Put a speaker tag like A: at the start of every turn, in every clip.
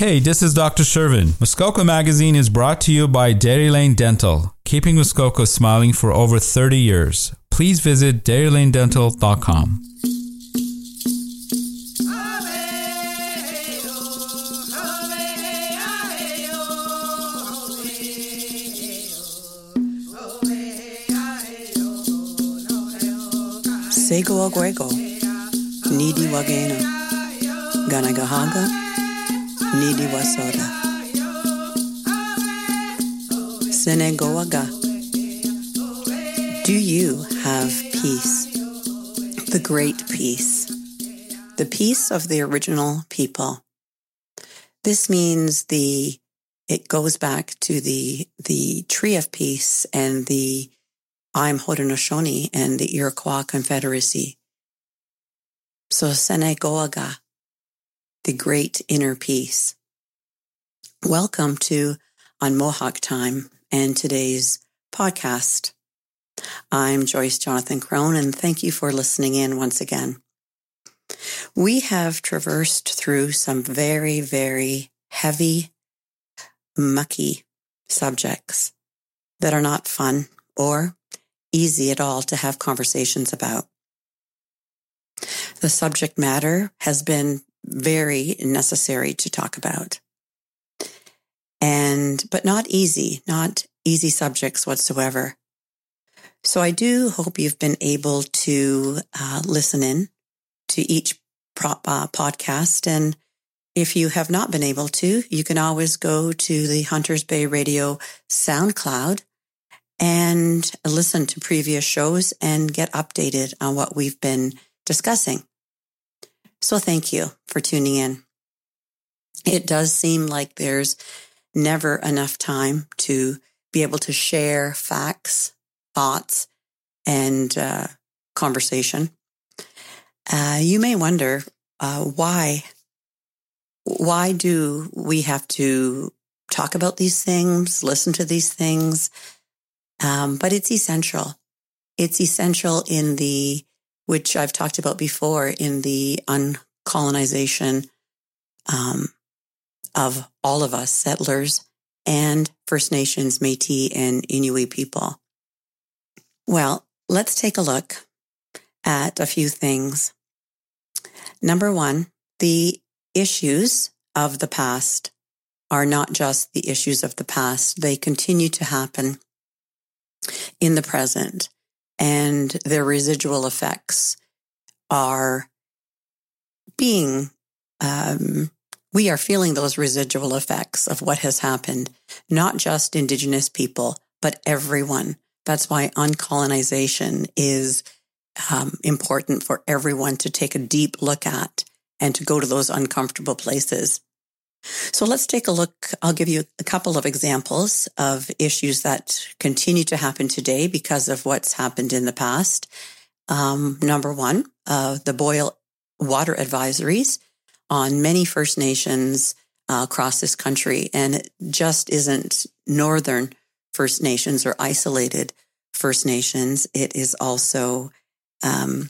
A: Hey, this is Dr. Shervin. Muskoka Magazine is brought to you by Dairy Lane Dental, keeping Muskoka smiling for over 30 years. Please visit dairylanedental.com.
B: Sego Aguego, Nidi Wagena, Ganagahaga, Nidi Wasoda. Do you have peace? The great peace. The peace of the original people. This means the it goes back to the the tree of peace and the I'm Haudenosaunee and the Iroquois Confederacy. So Senegoaga, the great inner peace. Welcome to On Mohawk Time and today's podcast. I'm Joyce Jonathan Crone and thank you for listening in once again. We have traversed through some very, very heavy, mucky subjects that are not fun or easy at all to have conversations about. The subject matter has been very necessary to talk about. And, but not easy, not easy subjects whatsoever. So I do hope you've been able to uh, listen in to each pro- uh, podcast. And if you have not been able to, you can always go to the Hunters Bay Radio SoundCloud and listen to previous shows and get updated on what we've been discussing. So thank you for tuning in. It does seem like there's never enough time to be able to share facts, thoughts, and uh, conversation. Uh, you may wonder uh, why. Why do we have to talk about these things, listen to these things? Um, but it's essential. It's essential in the, which I've talked about before, in the uncolonization um, of all of us, settlers and First Nations, Métis, and Inuit people. Well, let's take a look at a few things. Number one, the issues of the past are not just the issues of the past. They continue to happen in the present and their residual effects are being, um, we are feeling those residual effects of what has happened, not just Indigenous people, but everyone. That's why uncolonization is um, important for everyone to take a deep look at and to go to those uncomfortable places. So let's take a look. I'll give you a couple of examples of issues that continue to happen today because of what's happened in the past. Um, number one, uh, the boil water advisories on many First Nations uh, across this country. And it just isn't Northern First Nations or isolated First Nations. It is also um,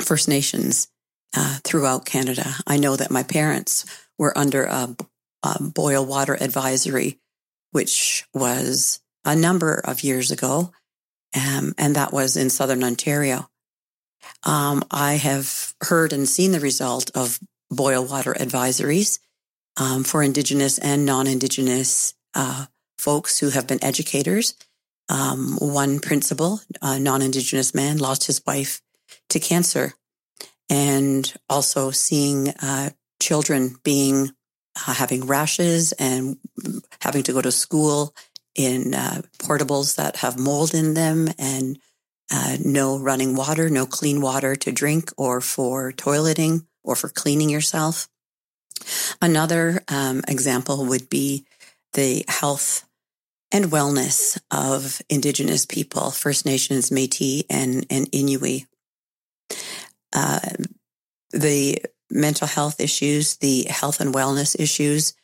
B: First Nations uh, throughout Canada. I know that my parents were under a, a boil water advisory, which was a number of years ago. Um, and that was in Southern Ontario. Um, I have heard and seen the result of boil water advisories um, for Indigenous and non Indigenous uh, folks who have been educators. Um, one principal, a non Indigenous man, lost his wife to cancer, and also seeing uh, children being uh, having rashes and having to go to school in uh, portables that have mold in them and uh, no running water, no clean water to drink or for toileting or for cleaning yourself. Another um, example would be the health and wellness of Indigenous people, First Nations, Métis, and, and Inuit. Uh, the mental health issues, the health and wellness issues,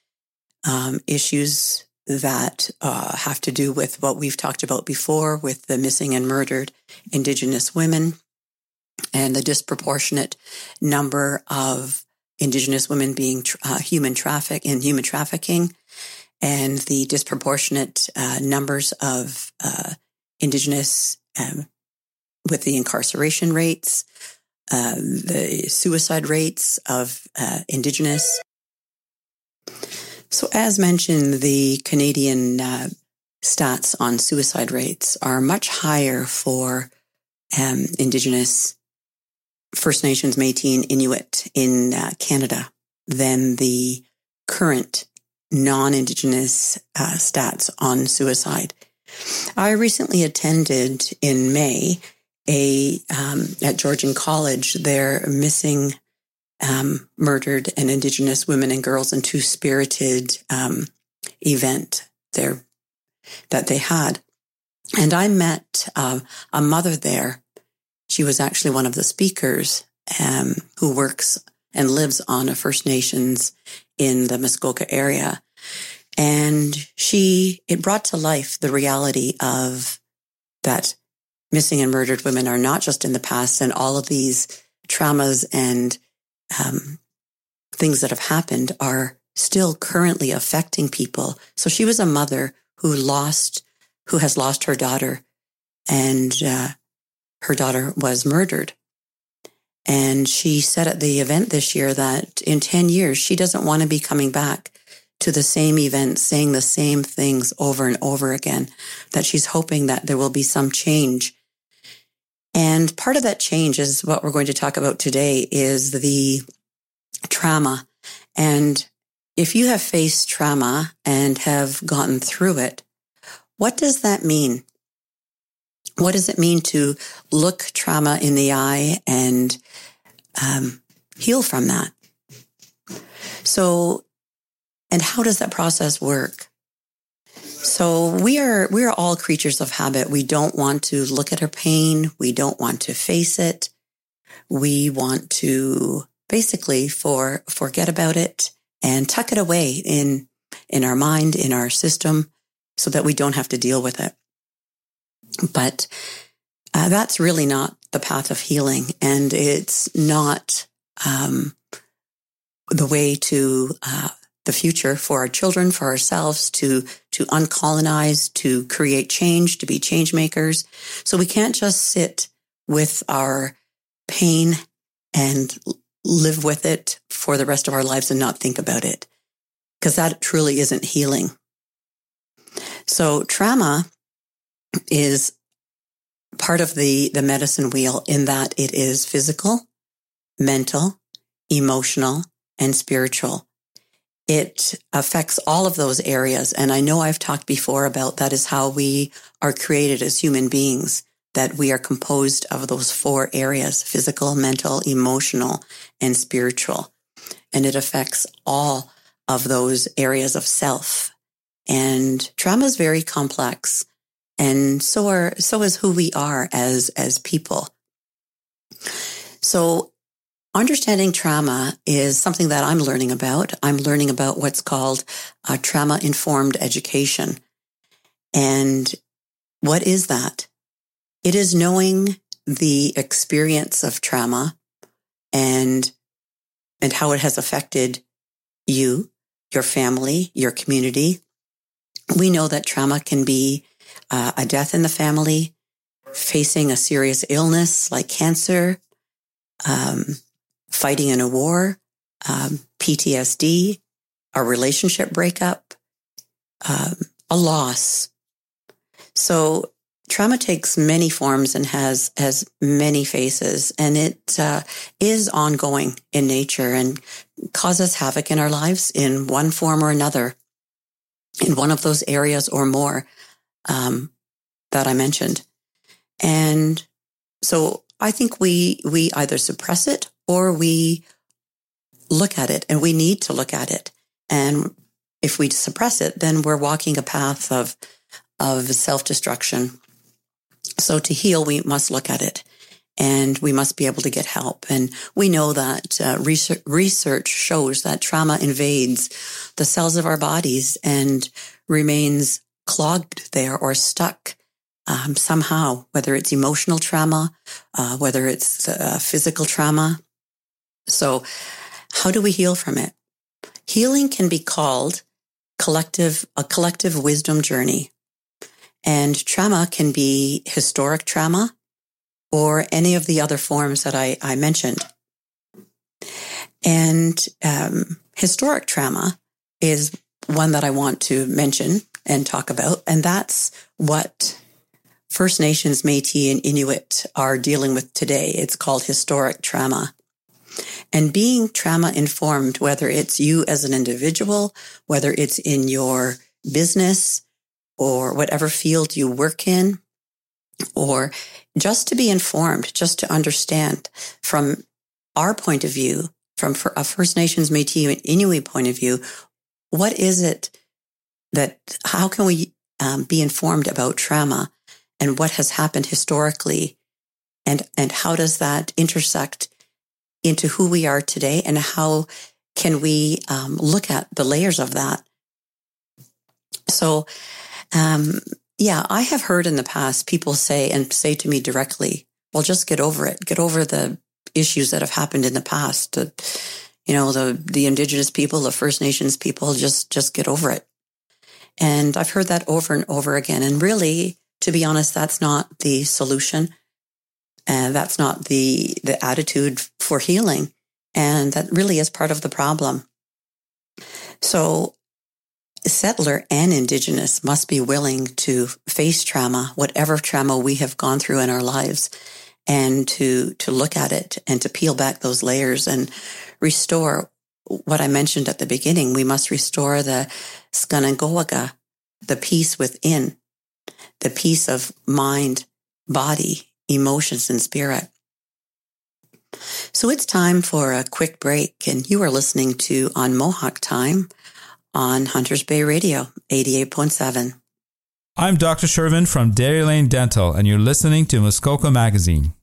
B: um, issues that uh, have to do with what we've talked about before with the missing and murdered Indigenous women and the disproportionate number of Indigenous women being uh, human traffic in human trafficking, and the disproportionate uh, numbers of uh, Indigenous um, with the incarceration rates, uh, the suicide rates of uh, Indigenous. So, as mentioned, the Canadian uh, stats on suicide rates are much higher for um, Indigenous First Nations, Métis, and Inuit in uh, Canada than the current non-Indigenous uh, stats on suicide. I recently attended in May a um, at Georgian College their missing, um, murdered, and Indigenous women and girls and two spirited um, event there that they had, and I met uh, a mother there. She was actually one of the speakers um, who works and lives on a First Nations in the Muskoka area. And she, it brought to life the reality of that missing and murdered women are not just in the past and all of these traumas and um, things that have happened are still currently affecting people. So she was a mother who lost, who has lost her daughter and uh, her daughter was murdered. And she said at the event this year that in 10 years, she doesn't want to be coming back to the same event, saying the same things over and over again, that she's hoping that there will be some change. And part of that change is what we're going to talk about today is the trauma. And if you have faced trauma and have gotten through it, what does that mean? What does it mean to look trauma in the eye and um, heal from that? So and how does that process work? So we are we are all creatures of habit. We don't want to look at our pain. We don't want to face it. We want to basically for forget about it and tuck it away in in our mind, in our system, so that we don't have to deal with it. But uh, that's really not the path of healing, and it's not um, the way to uh, the future for our children, for ourselves to, to uncolonize, to create change, to be change makers. So we can't just sit with our pain and live with it for the rest of our lives and not think about it because that truly isn't healing. So trauma is part of the, the medicine wheel in that it is physical, mental, emotional, and spiritual it affects all of those areas. And I know I've talked before about that is how we are created as human beings, that we are composed of those four areas, physical, mental, emotional, and spiritual. And it affects all of those areas of self. And trauma is very complex. And so are, so is who we are as, as people. So Understanding trauma is something that I'm learning about. I'm learning about what's called trauma informed education. And what is that? It is knowing the experience of trauma and, and how it has affected you, your family, your community. We know that trauma can be uh, a death in the family, facing a serious illness like cancer, um, fighting in a war, um, PTSD, a relationship breakup, um, a loss. So trauma takes many forms and has has many faces, and it uh, is ongoing in nature and causes havoc in our lives in one form or another, in one of those areas or more um, that I mentioned. And so I think we we either suppress it or we look at it and we need to look at it. And if we suppress it, then we're walking a path of, of self-destruction. So to heal, we must look at it and we must be able to get help. And we know that uh, research, research shows that trauma invades the cells of our bodies and remains clogged there or stuck um, somehow, whether it's emotional trauma, uh, whether it's uh, physical trauma. So how do we heal from it? Healing can be called collective, a collective wisdom journey. And trauma can be historic trauma or any of the other forms that I, I mentioned. And um, historic trauma is one that I want to mention and talk about. And that's what First Nations, Metis, and Inuit are dealing with today. It's called historic trauma. And being trauma informed, whether it's you as an individual, whether it's in your business or whatever field you work in, or just to be informed, just to understand from our point of view, from a First Nations, Métis, and Inuit point of view, what is it that, how can we um, be informed about trauma and what has happened historically? And, and how does that intersect into who we are today? And how can we um, look at the layers of that? So, um, yeah, I have heard in the past people say and say to me directly, well, just get over it. Get over the issues that have happened in the past. You know, the, the indigenous people, the First Nations people, just, just get over it. And I've heard that over and over again. And really, to be honest, that's not the solution. And that's not the, the attitude for healing. And that really is part of the problem. So settler and indigenous must be willing to face trauma, whatever trauma we have gone through in our lives, and to, to look at it and to peel back those layers and restore what I mentioned at the beginning. We must restore the skanangoaga, the peace within, the peace of mind, body, emotions, and spirit. So it's time for a quick break, and you are listening to On Mohawk Time on Hunters Bay Radio 88.7.
A: I'm Dr. Shervin from Dairy Lane Dental, and you're listening to Muskoka Magazine.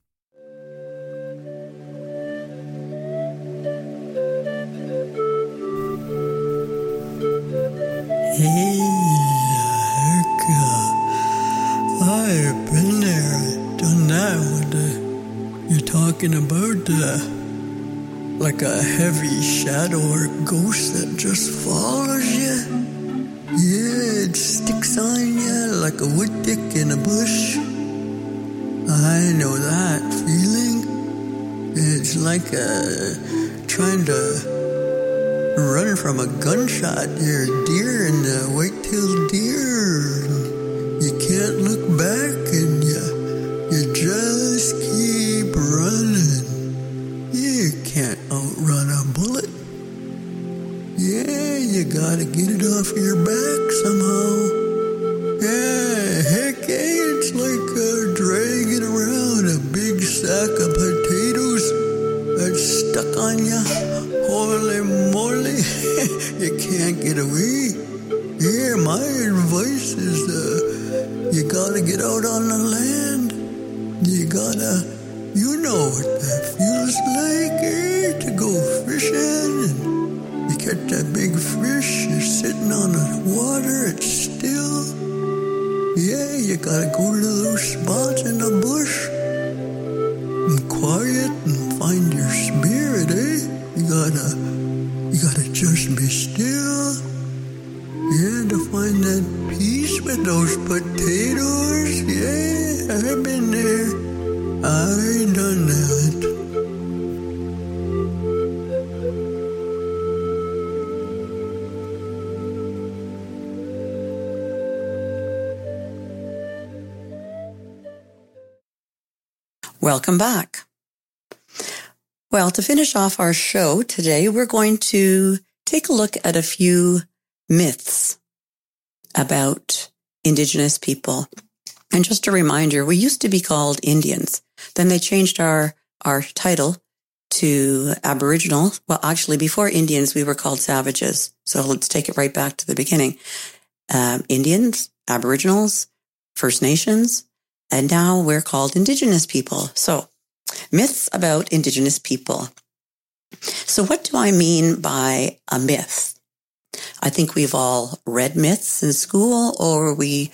C: Talking about the like a heavy shadow or ghost that just follows you. Yeah, it sticks on you like a wood tick in a bush. I know that feeling. It's like a, trying to run from a gunshot. You're a deer in the white-tailed deer. You can't look back get
B: Welcome back. Well, to finish off our show today, we're going to take a look at a few myths about Indigenous people. And just a reminder, we used to be called Indians. Then they changed our, our title to Aboriginal. Well, actually, before Indians, we were called savages. So let's take it right back to the beginning. Um, Indians, Aboriginals, First Nations, and now we're called Indigenous people. So myths about Indigenous people. So what do I mean by a myth? I think we've all read myths in school or we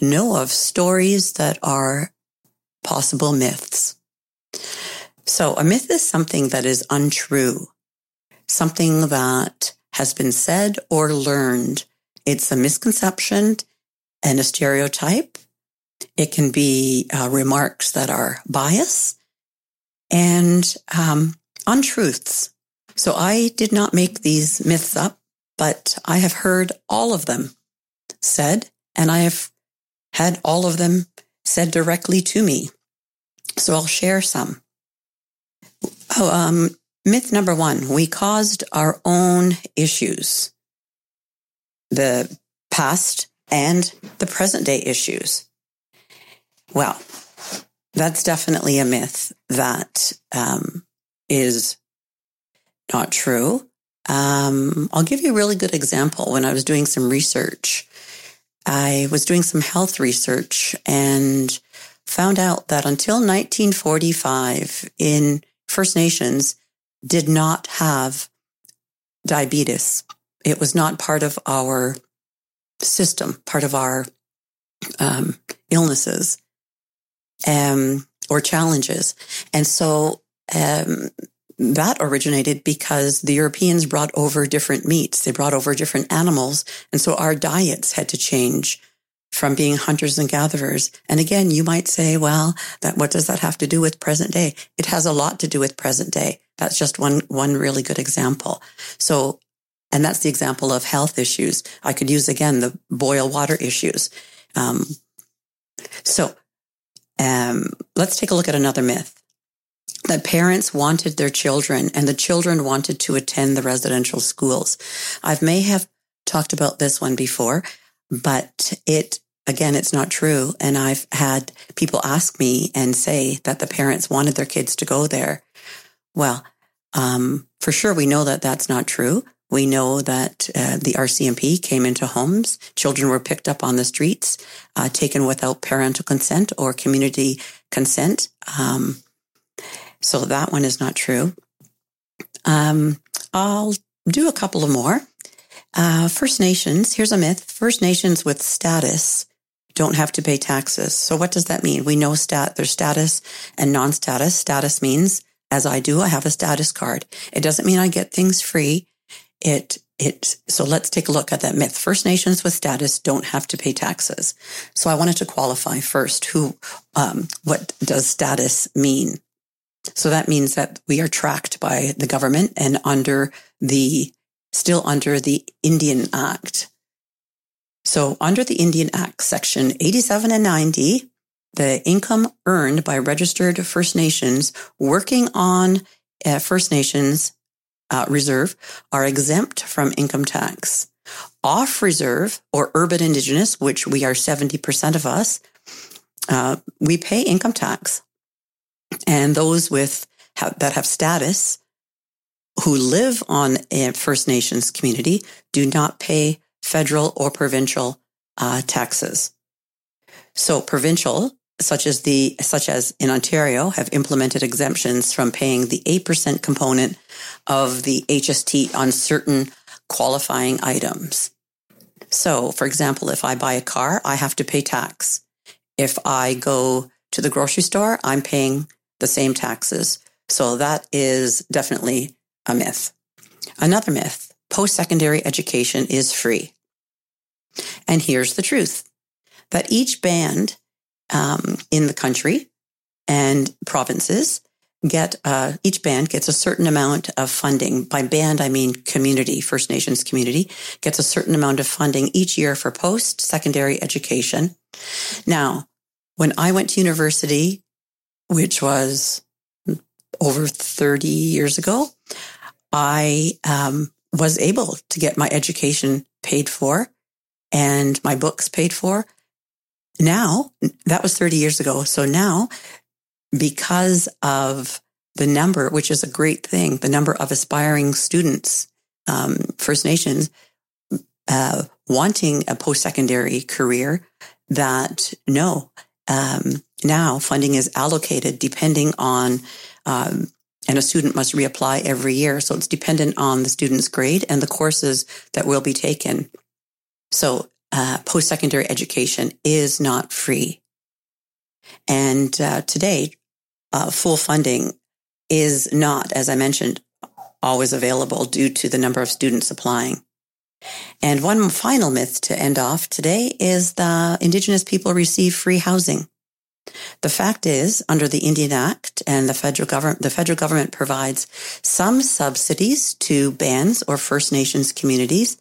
B: know of stories that are possible myths. So a myth is something that is untrue, something that has been said or learned. It's a misconception and a stereotype. It can be uh, remarks that are bias and um, untruths. So I did not make these myths up, but I have heard all of them said, and I have had all of them said directly to me. So I'll share some. Oh, um, myth number one, we caused our own issues. The past and the present day issues. Well, that's definitely a myth that um, is not true. Um, I'll give you a really good example. When I was doing some research, I was doing some health research and found out that until 1945 in First Nations did not have diabetes. It was not part of our system, part of our um, illnesses um, or challenges. And so um, that originated because the Europeans brought over different meats. They brought over different animals. And so our diets had to change from being hunters and gatherers. And again, you might say, well, that what does that have to do with present day? It has a lot to do with present day. That's just one, one really good example. So, and that's the example of health issues. I could use again the boil water issues. Um, so, um, let's take a look at another myth that parents wanted their children and the children wanted to attend the residential schools. I may have talked about this one before, but it, again, it's not true. And I've had people ask me and say that the parents wanted their kids to go there. Well, um, for sure, we know that that's not true. We know that uh, the RCMP came into homes. Children were picked up on the streets, uh, taken without parental consent or community consent. Um, so that one is not true. Um, I'll do a couple of more. Uh, First Nations, here's a myth. First Nations with status don't have to pay taxes. So what does that mean? We know stat, there's status and non-status. Status means, as I do, I have a status card. It doesn't mean I get things free. It, it, so let's take a look at that myth. First Nations with status don't have to pay taxes. So I wanted to qualify first who, um, what does status mean? So that means that we are tracked by the government and under the, still under the Indian Act. So under the Indian Act, section 87 and 90, the income earned by registered First Nations working on uh, First Nations uh, reserve are exempt from income tax. Off reserve or urban indigenous, which we are 70% of us, uh, we pay income tax and those with that have status who live on a First Nations community do not pay federal or provincial uh, taxes. So provincial, such as the such as in Ontario, have implemented exemptions from paying the eight percent component of the HST on certain qualifying items. So, for example, if I buy a car, I have to pay tax. If I go to the grocery store, I'm paying the same taxes. So that is definitely a myth. Another myth post secondary education is free. And here's the truth that each band um, in the country and provinces get uh, each band gets a certain amount of funding. By band, I mean community, First Nations community gets a certain amount of funding each year for post secondary education. Now, when I went to university, which was over 30 years ago, I um, was able to get my education paid for and my books paid for. Now, that was 30 years ago. So now, because of the number, which is a great thing, the number of aspiring students, um, First Nations, uh, wanting a post secondary career, that no, um, now funding is allocated depending on, um, and a student must reapply every year. So it's dependent on the student's grade and the courses that will be taken. So uh, post secondary education is not free. And uh, today, uh, full funding is not, as I mentioned, always available due to the number of students applying. And one final myth to end off today is the Indigenous people receive free housing. The fact is, under the Indian Act and the federal government, the federal government provides some subsidies to bands or First Nations communities,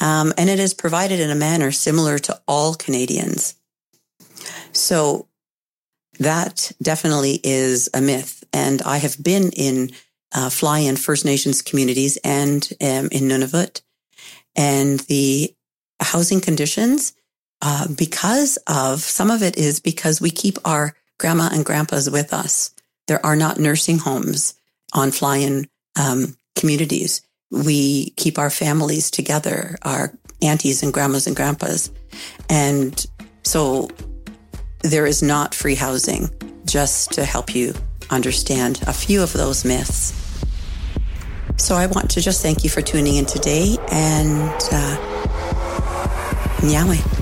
B: um, and it is provided in a manner similar to all Canadians. So that definitely is a myth, and I have been in uh, fly-in First Nations communities and um, in Nunavut, and the housing conditions uh, because of some of it is because we keep our grandma and grandpas with us. There are not nursing homes on fly-in um, communities. We keep our families together, our aunties and grandmas and grandpas, and so there is not free housing. Just to help you understand a few of those myths. So I want to just thank you for tuning in today and uh, Nyawe.